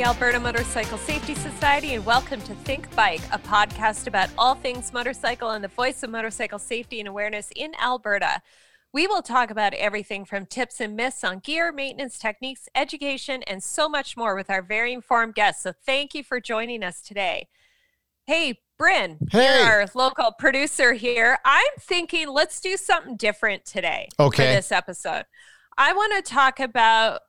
the Alberta Motorcycle Safety Society, and welcome to Think Bike, a podcast about all things motorcycle and the voice of motorcycle safety and awareness in Alberta. We will talk about everything from tips and myths on gear, maintenance techniques, education, and so much more with our very informed guests. So, thank you for joining us today. Hey, Bryn, Hey. you're our local producer here. I'm thinking let's do something different today okay. for this episode. I want to talk about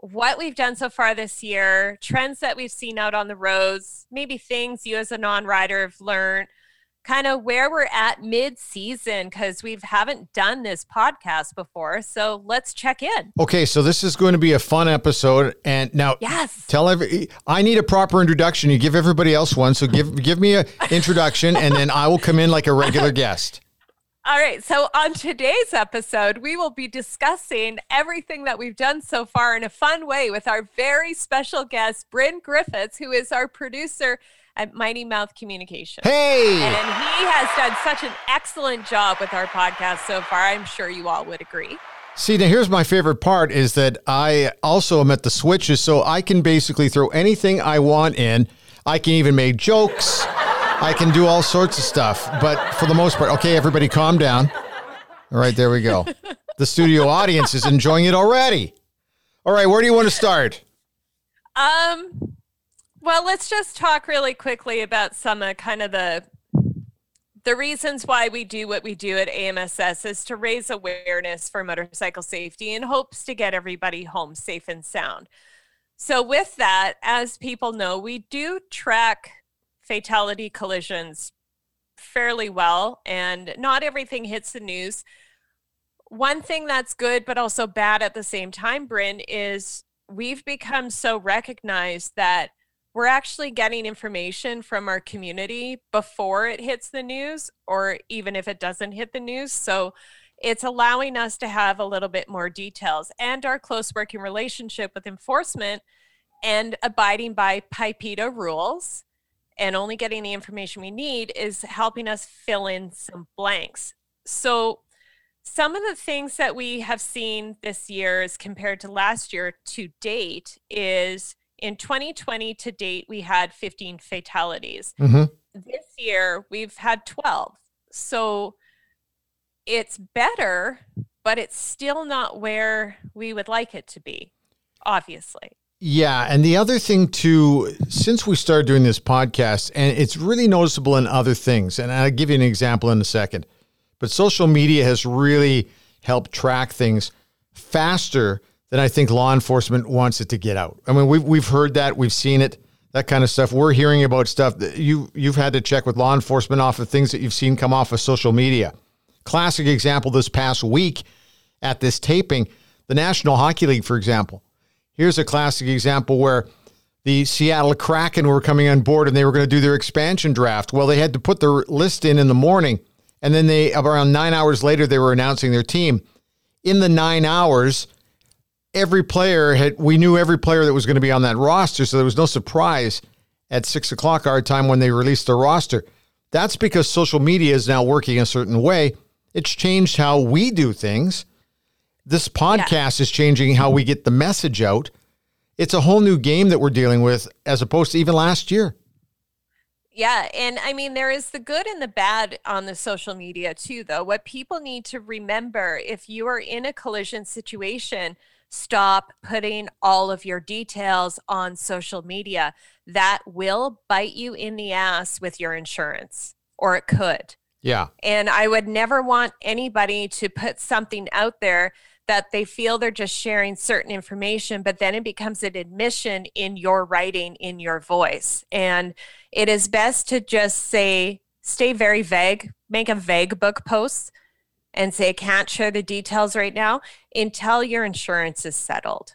what we've done so far this year, trends that we've seen out on the roads, maybe things you as a non-rider have learned, kind of where we're at mid-season because we haven't done this podcast before. So let's check in. Okay, so this is going to be a fun episode, and now Yes. tell every. I need a proper introduction. You give everybody else one, so give give me a introduction, and then I will come in like a regular guest. All right. So, on today's episode, we will be discussing everything that we've done so far in a fun way with our very special guest, Bryn Griffiths, who is our producer at Mighty Mouth Communication. Hey, And he has done such an excellent job with our podcast so far. I'm sure you all would agree. see now here's my favorite part is that I also am at the switches, so I can basically throw anything I want in. I can even make jokes. I can do all sorts of stuff, but for the most part, okay, everybody, calm down. All right, there we go. The studio audience is enjoying it already. All right, where do you want to start? Um, well, let's just talk really quickly about some of kind of the the reasons why we do what we do at AMSS is to raise awareness for motorcycle safety in hopes to get everybody home safe and sound. So, with that, as people know, we do track fatality collisions fairly well, and not everything hits the news. One thing that's good, but also bad at the same time, Bryn, is we've become so recognized that we're actually getting information from our community before it hits the news or even if it doesn't hit the news. So it's allowing us to have a little bit more details and our close working relationship with enforcement and abiding by PIPEDA rules and only getting the information we need is helping us fill in some blanks. So some of the things that we have seen this year as compared to last year to date is in 2020 to date we had 15 fatalities Mm-hmm. this year we've had 12 so it's better but it's still not where we would like it to be obviously Yeah, and the other thing too, since we started doing this podcast, and it's really noticeable in other things, and I'll give you an example in a second, but social media has really helped track things faster than I think law enforcement wants it to get out. I mean, we've we've heard that, we've seen it, that kind of stuff. We're hearing about stuff that you you've had to check with law enforcement off of things that you've seen come off of social media. Classic example this past week at this taping, the National Hockey League, for example. Here's a classic example where the Seattle Kraken were coming on board and they were going to do their expansion draft. Well, they had to put their list in in the morning, and then they around nine hours later they were announcing their team. In the nine hours, every player had we knew every player that was going to be on that roster, so there was no surprise at six o'clock our time when they released their roster. That's because social media is now working a certain way. It's changed how we do things. This podcast is changing how we get the message out. It's a whole new game that we're dealing with as opposed to even last year. Yeah, and I mean there is the good and the bad on the social media too though. What people need to remember if you are in a collision situation, stop putting all of your details on social media. That will bite you in the ass with your insurance or it could. Yeah. And I would never want anybody to put something out there that they feel they're just sharing certain information, but then it becomes an admission in your writing, in your voice. And it is best to just say, stay very vague, make a Facebook post and say, I can't share the details right now until your insurance is settled.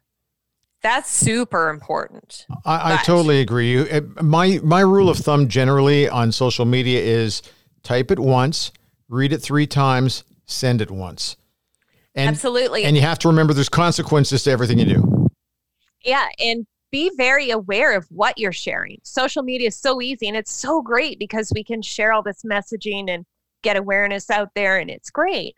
That's super important. I, I totally agree. You- My my rule of thumb generally on social media is type it once, read it three times, send it once. And Absolutely. and you have to remember there's consequences to everything you do. Yeah, and be very aware of what you're sharing. Social media is so easy and it's so great because we can share all this messaging and get awareness out there and it's great.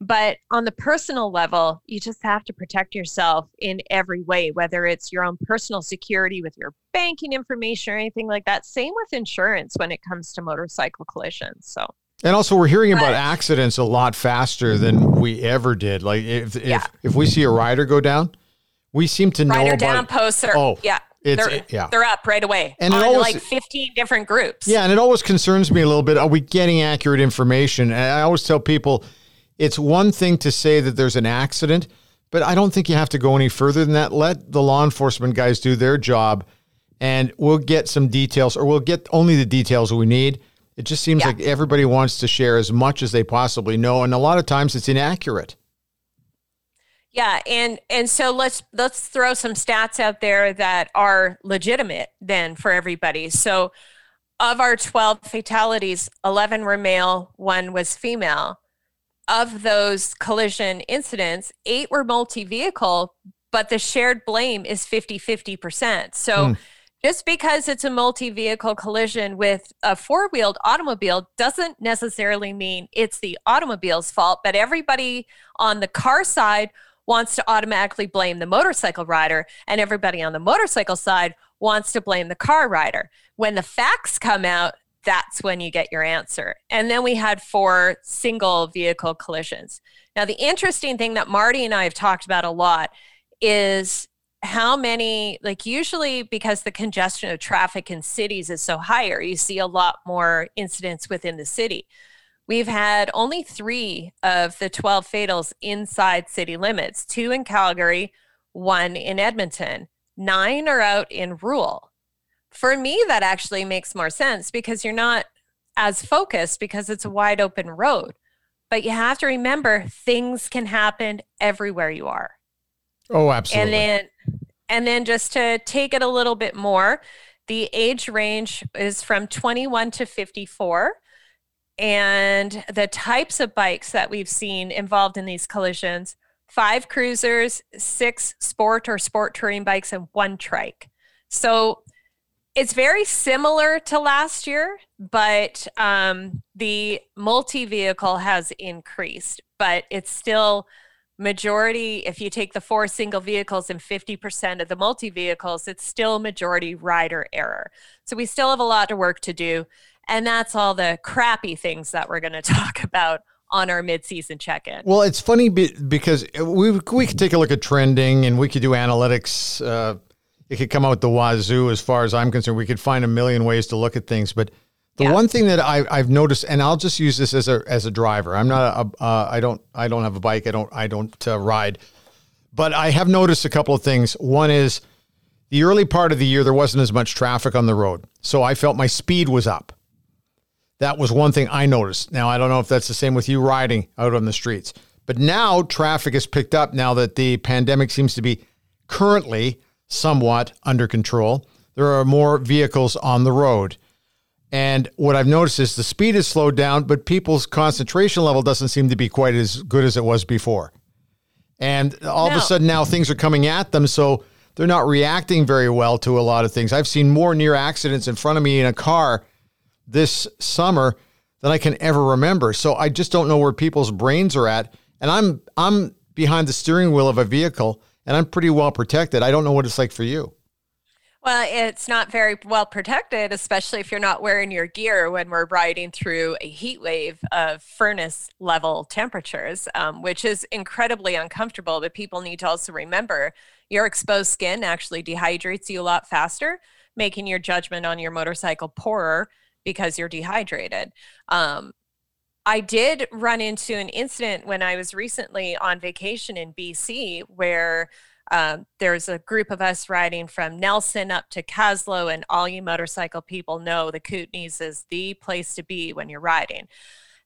But on the personal level, you just have to protect yourself in every way, whether it's your own personal security with your banking information or anything like that. Same with insurance when it comes to motorcycle collisions. So and also, we're hearing about accidents a lot faster than we ever did. Like if if, yeah. if we see a rider go down, we seem to know rider down poster. Oh, yeah. It's, they're, yeah. they're up right away and on always, like 15 different groups. Yeah, and it always concerns me a little bit. Are we getting accurate information? And I always tell people it's one thing to say that there's an accident, but I don't think you have to go any further than that. Let the law enforcement guys do their job and we'll get some details or we'll get only the details we need it just seems yeah. like everybody wants to share as much as they possibly know, and a lot of times it's inaccurate. Yeah, and and so let's let's throw some stats out there that are legitimate then for everybody. So of our 12 fatalities, 11 were male, one was female. Of those collision incidents, 8 were multi-vehicle, but the shared blame is 50-50%. So mm just because it's a multi vehicle collision with a four wheeled automobile doesn't necessarily mean it's the automobile's fault, but everybody on the car side wants to automatically blame the motorcycle rider, and everybody on the motorcycle side wants to blame the car rider. When the facts come out, that's when you get your answer. And then we had four single vehicle collisions. Now, the interesting thing that Marty and I have talked about a lot is how many like usually because the congestion of traffic in cities is so higher you see a lot more incidents within the city. We've had only three of the 12 fatals inside city limits two in calgary one in edmonton. Nine are out in rural. For me that actually makes more sense because you're not as focused because it's a wide open road. But you have to remember things can happen everywhere you are. Oh, absolutely. And then and then just to take it a little bit more, the age range is from 21 to 54. And the types of bikes that we've seen involved in these collisions five cruisers, six sport or sport touring bikes, and one trike. So it's very similar to last year, but um, the multi vehicle has increased, but it's still majority if you take the four single vehicles and 50% of the multi vehicles it's still majority rider error so we still have a lot of work to do and that's all the crappy things that we're going to talk about on our mid-season check-in. Well, it's funny because we we could take a look at trending and we could do analytics. Uh, it could come out the wazoo as far as I'm concerned. We could find a million ways to look at things, but the yeah. one thing that I, I've noticed, and I'll just use this as a as a driver. I'm not a uh, I don't I don't have a bike. I don't I don't uh, ride, but I have noticed a couple of things. One is the early part of the year there wasn't as much traffic on the road, so I felt my speed was up. That was one thing I noticed. Now I don't know if that's the same with you riding out on the streets, but now traffic has picked up. Now that the pandemic seems to be currently somewhat under control, there are more vehicles on the road. And what I've noticed is the speed has slowed down, but people's concentration level doesn't seem to be quite as good as it was before. And all no. of a sudden now things are coming at them. So they're not reacting very well to a lot of things. I've seen more near accidents in front of me in a car this summer than I can ever remember. So I just don't know where people's brains are at. And I'm I'm behind the steering wheel of a vehicle and I'm pretty well protected. I don't know what it's like for you. Well, it's not very well protected, especially if you're not wearing your gear when we're riding through a heat wave of furnace level temperatures, um, which is incredibly uncomfortable. But people need to also remember your exposed skin actually dehydrates you a lot faster, making your judgment on your motorcycle poorer because you're dehydrated. Um, I did run into an incident when I was recently on vacation in BC where um, there's a group of us riding from Nelson up to Kaslo, and all you motorcycle people know the Kootenays is the place to be when you're riding.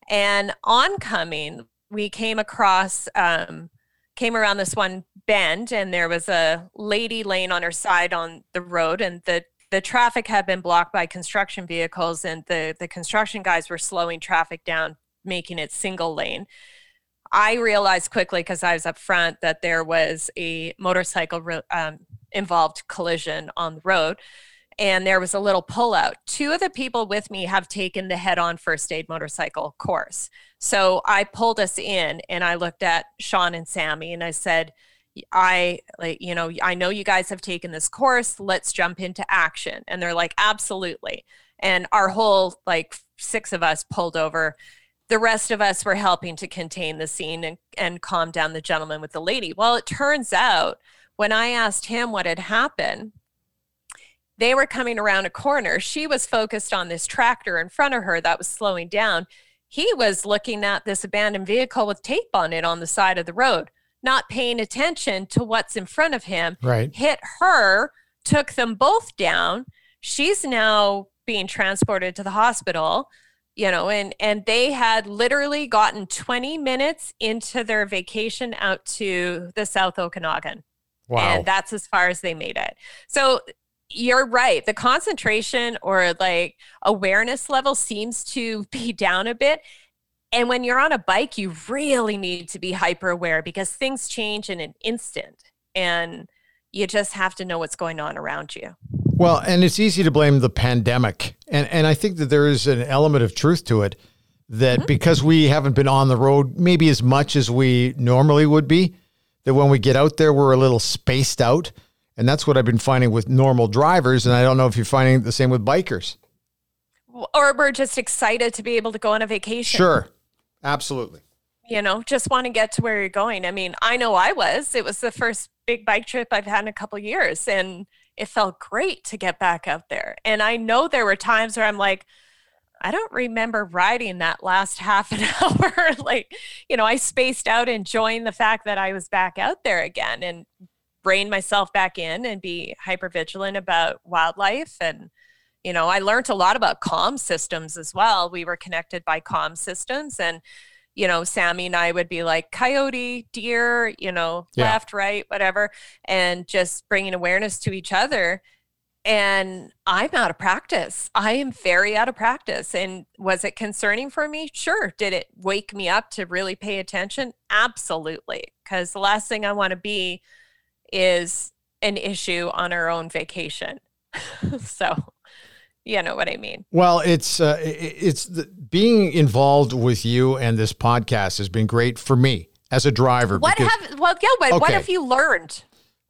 And oncoming, we came across, um, came around this one bend, and there was a lady laying on her side on the road, and the the traffic had been blocked by construction vehicles, and the the construction guys were slowing traffic down, making it single lane. I realized quickly because I was up front that there was a motorcycle um, involved collision on the road. and there was a little pullout. Two of the people with me have taken the head on first aid motorcycle course. So I pulled us in and I looked at Sean and Sammy and I said, I like, you know, I know you guys have taken this course. Let's jump into action. And they're like, absolutely. And our whole like six of us pulled over. The rest of us were helping to contain the scene and, and calm down the gentleman with the lady. Well, it turns out when I asked him what had happened, they were coming around a corner. She was focused on this tractor in front of her that was slowing down. He was looking at this abandoned vehicle with tape on it on the side of the road, not paying attention to what's in front of him. Right. Hit her, took them both down. She's now being transported to the hospital you know and and they had literally gotten 20 minutes into their vacation out to the south okanagan wow. and that's as far as they made it so you're right the concentration or like awareness level seems to be down a bit and when you're on a bike you really need to be hyper aware because things change in an instant and you just have to know what's going on around you well, and it's easy to blame the pandemic. And and I think that there is an element of truth to it that mm-hmm. because we haven't been on the road maybe as much as we normally would be, that when we get out there we're a little spaced out. And that's what I've been finding with normal drivers and I don't know if you're finding the same with bikers. Or we're just excited to be able to go on a vacation. Sure. Absolutely. You know, just want to get to where you're going. I mean, I know I was. It was the first big bike trip I've had in a couple years and it felt great to get back out there. And I know there were times where I'm like, I don't remember riding that last half an hour. like, you know, I spaced out enjoying the fact that I was back out there again and rein myself back in and be hyper vigilant about wildlife. And, you know, I learned a lot about comm systems as well. We were connected by comm systems and you know, Sammy and I would be like coyote, deer, you know, yeah. left, right, whatever, and just bringing awareness to each other. And I'm out of practice. I am very out of practice. And was it concerning for me? Sure. Did it wake me up to really pay attention? Absolutely. Because the last thing I want to be is an issue on our own vacation. so you know what I mean. Well, it's uh, it's the, being involved with you and this podcast has been great for me as a driver. What because, have well, yeah, but okay. what have you learned?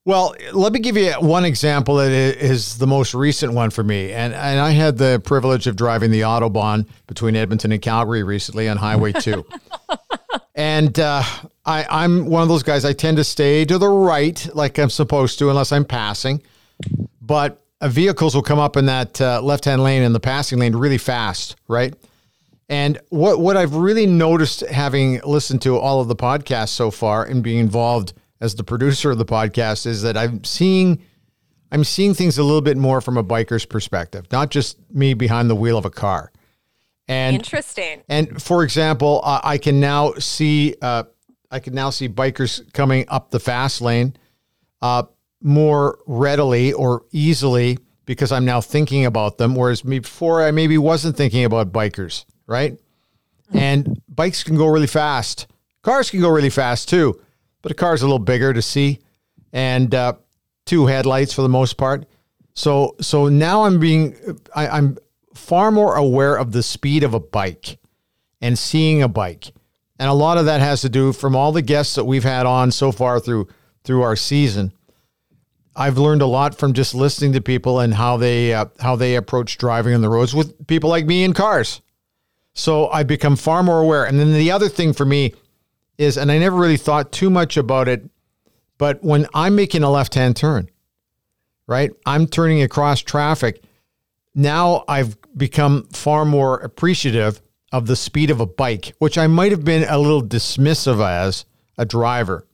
Well, let me give you one example that is the most recent one for me. And and I had the privilege of driving the Autobahn between Edmonton and Calgary recently on Highway 2. and uh, I, I'm one of those guys, I tend to stay to the right like I'm supposed to unless I'm passing. But uh, vehicles will come up in that uh, left-hand lane in the passing lane really fast, right? And what what I've really noticed, having listened to all of the podcasts so far and being involved as the producer of the podcast, is that I'm seeing I'm seeing things a little bit more from a biker's perspective, not just me behind the wheel of a car. And interesting. And for example, uh, I can now see uh, I can now see bikers coming up the fast lane. Uh, more readily or easily because I'm now thinking about them. Whereas before, I maybe wasn't thinking about bikers, right? And bikes can go really fast. Cars can go really fast too, but a car is a little bigger to see, and uh, two headlights for the most part. So, so now I'm being, I, I'm far more aware of the speed of a bike and seeing a bike, and a lot of that has to do from all the guests that we've had on so far through through our season I've learned a lot from just listening to people and how they uh, how they approach driving on the roads with people like me in cars. So I've become far more aware. And then the other thing for me is, and I never really thought too much about it, but when I'm making a left hand turn, right, I'm turning across traffic. Now I've become far more appreciative of the speed of a bike, which I might have been a little dismissive as a driver.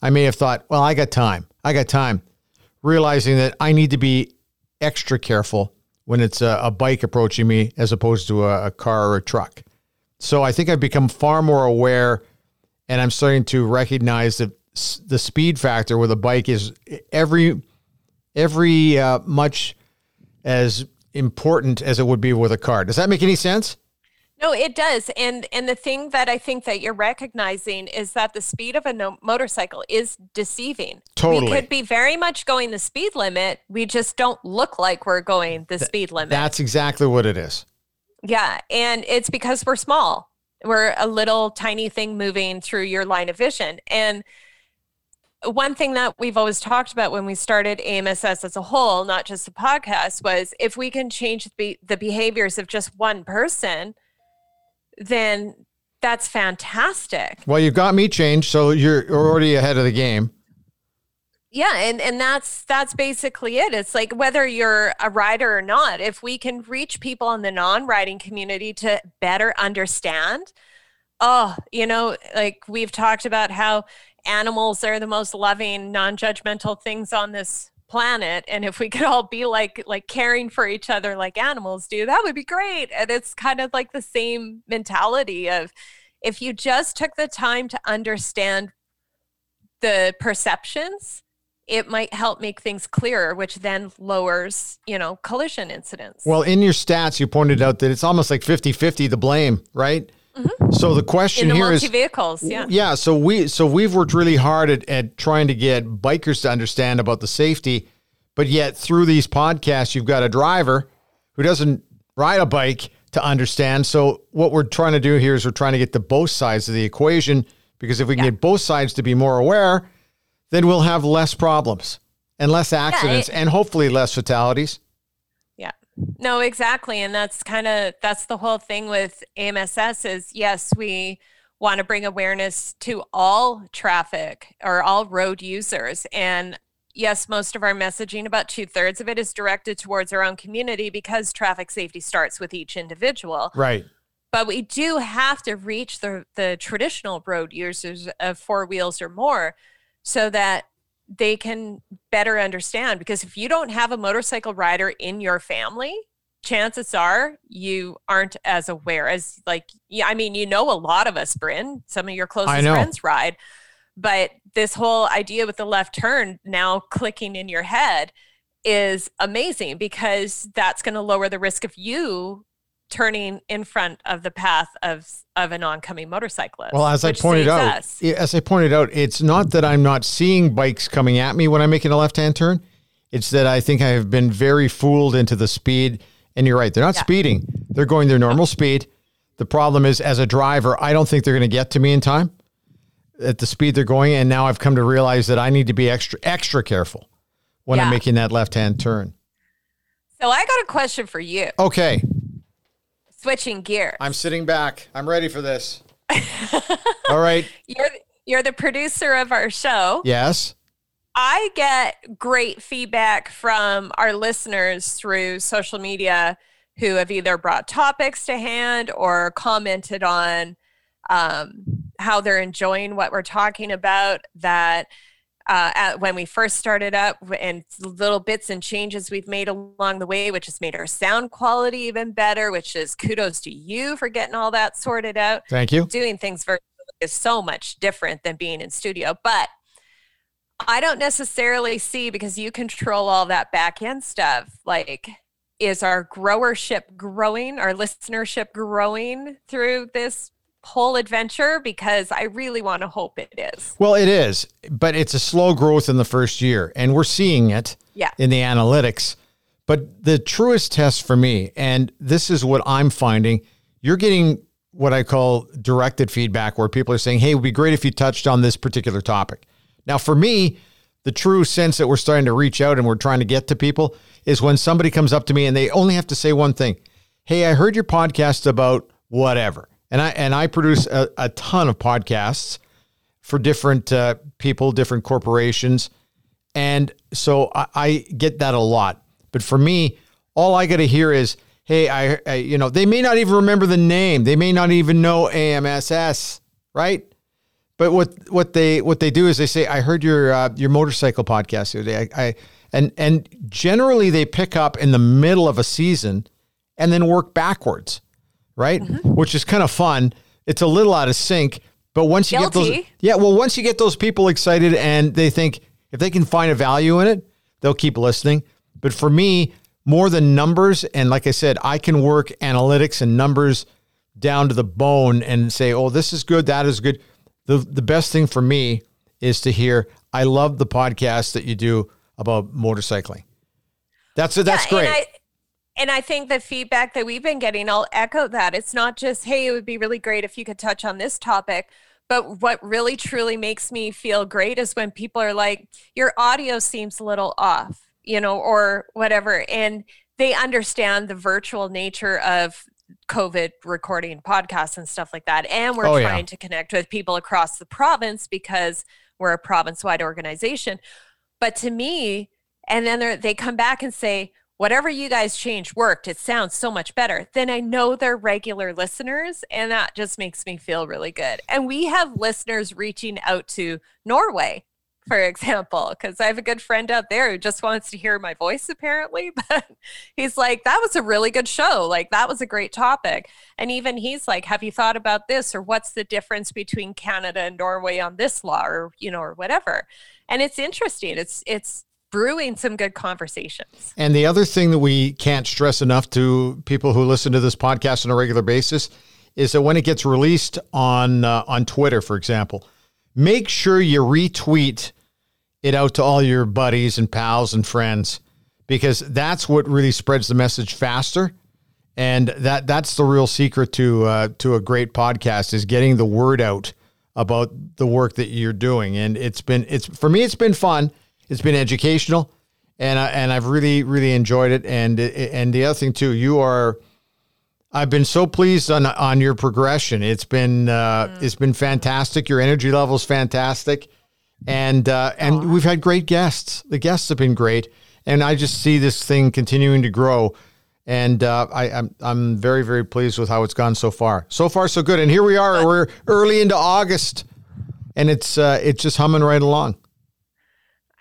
I may have thought, well, I got time. I got time realizing that I need to be extra careful when it's a, a bike approaching me as opposed to a, a car or a truck. So I think I've become far more aware and I'm starting to recognize that the speed factor with a bike is every every uh, much as important as it would be with a car. Does that make any sense? No, it does. And and the thing that I think that you're recognizing is that the speed of a no- motorcycle is deceiving. Totally. We could be very much going the speed limit. We just don't look like we're going the speed limit. That's exactly what it is. Yeah, and it's because we're small. We're a little tiny thing moving through your line of vision. And one thing that we've always talked about when we started AMSS as a whole, not just the podcast, was if we can change the, the behaviors of just one person, then that's fantastic. Well, you've got me changed, so you're already ahead of the game. Yeah, and and that's that's basically it. It's like whether you're a rider or not, if we can reach people in the non-riding community to better understand, oh, you know, like we've talked about how animals are the most loving, non-judgmental things on this planet and if we could all be like like caring for each other like animals do that would be great and it's kind of like the same mentality of if you just took the time to understand the perceptions it might help make things clearer, which then lowers, you know, collision incidents. Well, in your stats, you pointed out that it's almost like 50 50 the blame, right? Mm-hmm. So the question in the here is vehicles, yeah. Yeah. So we so we've worked really hard at, at trying to get bikers to understand about the safety, but yet through these podcasts, you've got a driver who doesn't ride a bike to understand. So what we're trying to do here is we're trying to get to both sides of the equation because if we can yeah. get both sides to be more aware, then we'll have less problems and less accidents yeah, it, and hopefully less fatalities. No, exactly. And that's kind of that's the whole thing with AMSS is yes, we want to bring awareness to all traffic or all road users. And yes, most of our messaging, about two thirds of it, is directed towards our own community because traffic safety starts with each individual. Right. But we do have to reach the the traditional road users of four wheels or more so that they can better understand because if you don't have a motorcycle rider in your family chances are you aren't as aware as like yeah i mean you know a lot of us bryn some of your closest friends ride but this whole idea with the left turn now clicking in your head is amazing because that's going to lower the risk of you turning in front of the path of of an oncoming motorcyclist. Well, as I pointed out, us. as I pointed out, it's not that I'm not seeing bikes coming at me when I'm making a left-hand turn. It's that I think I have been very fooled into the speed. And you're right; they're not yeah. speeding; they're going their normal speed. The problem is, as a driver, I don't think they're going to get to me in time at the speed they're going. And now I've come to realize that I need to be extra extra careful when yeah. I'm making that left-hand turn. So I got a question for you. Okay switching gears. I'm sitting back. I'm ready for this. All right. You're you're the producer of our show. Yes. I get great feedback from our listeners through social media who have either brought topics to hand or commented on um, how they're enjoying what we're talking about that uh, at, when we first started up and little bits and changes we've made along the way, which has made our sound quality even better, which is kudos to you for getting all that sorted out. Thank you. Doing things virtually is so much different than being in studio. But I don't necessarily see because you control all that back end stuff. Like, is our growership growing, our listenership growing through this whole adventure because I really want to hope it is. Well, it is, but it's a slow growth in the first year, and we're seeing it yeah. in the analytics. But the truest test for me, and this is what I'm finding, you're getting what I call directed feedback where people are saying, hey, it would be great if you touched on this particular topic. Now, for me, the true sense that we're starting to reach out and we're trying to get to people is when somebody comes up to me and they only have to say one thing Hey, I heard your podcast about whatever and I and I produce a, a ton of podcasts for different uh, people, different corporations, and so I, I, get that a lot. But for me, all I got to hear is, "Hey, I, I, you know, they may not even remember the name, they may not even know AMSS, right?" But what what they what they do is they say, "I heard your uh, your motorcycle podcast the other day." I, I and and generally they pick up in the middle of a season and then work backwards right? Mm-hmm. Which is kind of fun. It's a little out of sync, but once you Guilty. get those, yeah, well, once you get those people excited and they think if they can find a value in it, they'll keep listening. But for me, more than numbers, and like I said, I can work analytics and numbers down to the bone and say, "Oh, this is good, that is good." The the best thing for me is to hear, "I love the podcast that you do about motorcycling." That's that's Yeah, great. And I, think the feedback that we've been getting, I'll echo that. It's not just, hey, it would be really great if you could touch on this topic. But what really truly makes me feel great is when people are like, your audio seems a little off, you know, or whatever. And they understand the virtual nature of COVID recording podcasts and stuff like that. And we're Oh, yeah. trying to connect with people across the province because we're a province wide organization. But to me, and then they come back and say, whatever you guys changed worked. It sounds so much better. Then I know they're regular listeners, and that just makes me feel really good. And we have listeners reaching out to Norway, for example, because I have a good friend out there who just wants to hear my voice, apparently. But he's like, that was a really good show. Like, that was a great topic. And even he's like, have you thought about this? Or what's the difference between Canada and Norway on this law, or, you know, or whatever. And it's interesting. It's, it's, brewing some good conversations. And the other thing that we can't stress enough to people who listen to this podcast on a regular basis is that when it gets released on uh, on Twitter, for example, make sure you retweet it out to all your buddies and pals and friends because that's what really spreads the message faster. And that that's the real secret to uh, to a great podcast is getting the word out about the work that you're doing. And it's been it's for me it's been fun. It's been educational, and I, and I've really really enjoyed it. And and the other thing too, you are. I've been so pleased on on your progression. It's been uh, it's been fantastic. Your energy level's fantastic, and uh, and we've had great guests. The guests have been great, and I just see this thing continuing to grow. And uh, I, I'm I'm very very pleased with how it's gone so far. So far so good. And here we are. We're early into August, and it's uh, it's just humming right along.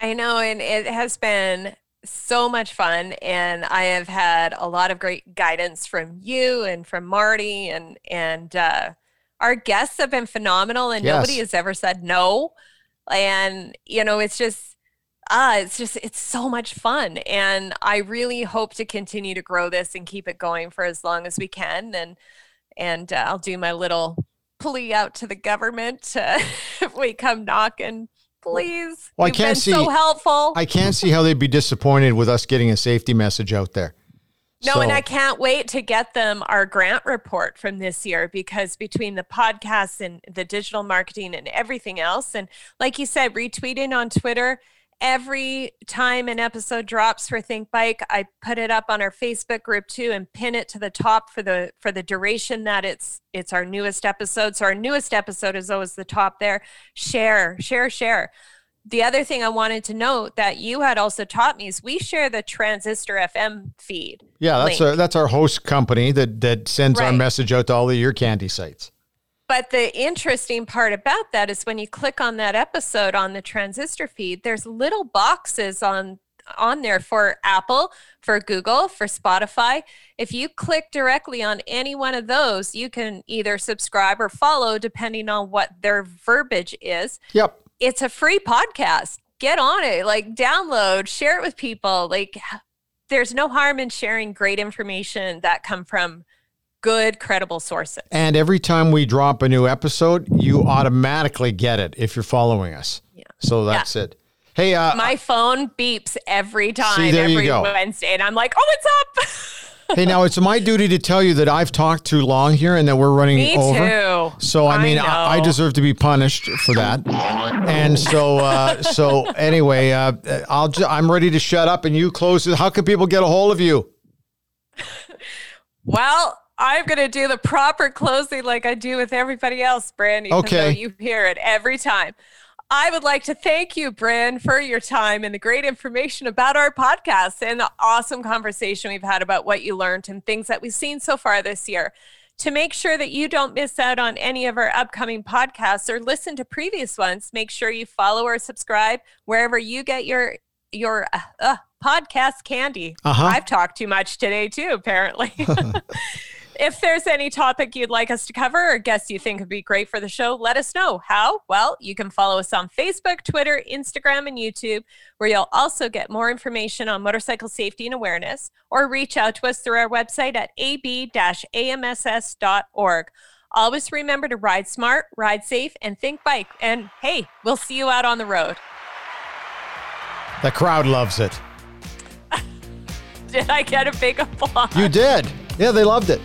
I know, and it has been so much fun, and I have had a lot of great guidance from you and from Marty, and and uh, our guests have been phenomenal, and Yes. nobody has ever said no. And you know, it's just ah, it's just it's so much fun, and I really hope to continue to grow this and keep it going for as long as we can, and and uh, I'll do my little plea out to the government uh, if we come knocking. Please, Well, I You've can't been so see- helpful. I can't see how they'd be disappointed with us getting a safety message out there. No, and I can't wait to get them our grant report from this year because between the podcasts and the digital marketing and everything else, and like you said, retweeting on Twitter, every time an episode drops for Think Bike, I put it up on our Facebook group too and pin it to the top for the for the duration that it's it's our newest episode. So our newest episode is always the top there. Share, share, share. The other thing I wanted to note that you had also taught me is we share the Transistor FM feed. Yeah, that's link. our that's our host company that that sends our message out to all of your candy sites. But the interesting part about that is when you click on that episode on the transistor feed, there's little boxes on on there for Apple, for Google, for Spotify. If you click directly on any one of those, you can either subscribe or follow depending on what their verbiage is. Yep. It's a free podcast. Get on it, like download, share it with people. Like there's no harm in sharing great information that come from good credible sources. And every time we drop a new episode, you automatically get it if you're following us. Yeah. So that's it. Hey, uh, my phone beeps every time there you every go. Wednesday, and I'm like, "Oh, it's up." hey, now it's my duty to tell you that I've talked too long here and that we're running Me over. too. So I mean, I, I deserve to be punished for that. And so, uh, so anyway, uh, I'll I'm ready to shut up and you close it. How can people get a hold of you? Well, I'm gonna do the proper closing like I do with everybody else, Brand. Even Okay. though you hear it every time. I would like to thank you, Bryn, for your time and the great information about our podcast and the awesome conversation we've had about what you learned and things that we've seen so far this year. To make sure that you don't miss out on any of our upcoming podcasts or listen to previous ones, make sure you follow or subscribe wherever you get your your uh, uh, podcast candy. Uh-huh. I've talked too much today too, apparently. if there's any topic you'd like us to cover or guests you think would be great for the show, let us know. How? Well, you can follow us on Facebook, Twitter, Instagram, and YouTube, where you'll also get more information on motorcycle safety and awareness, or reach out to us through our website at ab-amss.org. Always remember to ride smart, ride safe, and think bike. And hey, we'll see you out on the road. The crowd loves it. Did I get a big applause? You did. Yeah, they loved it.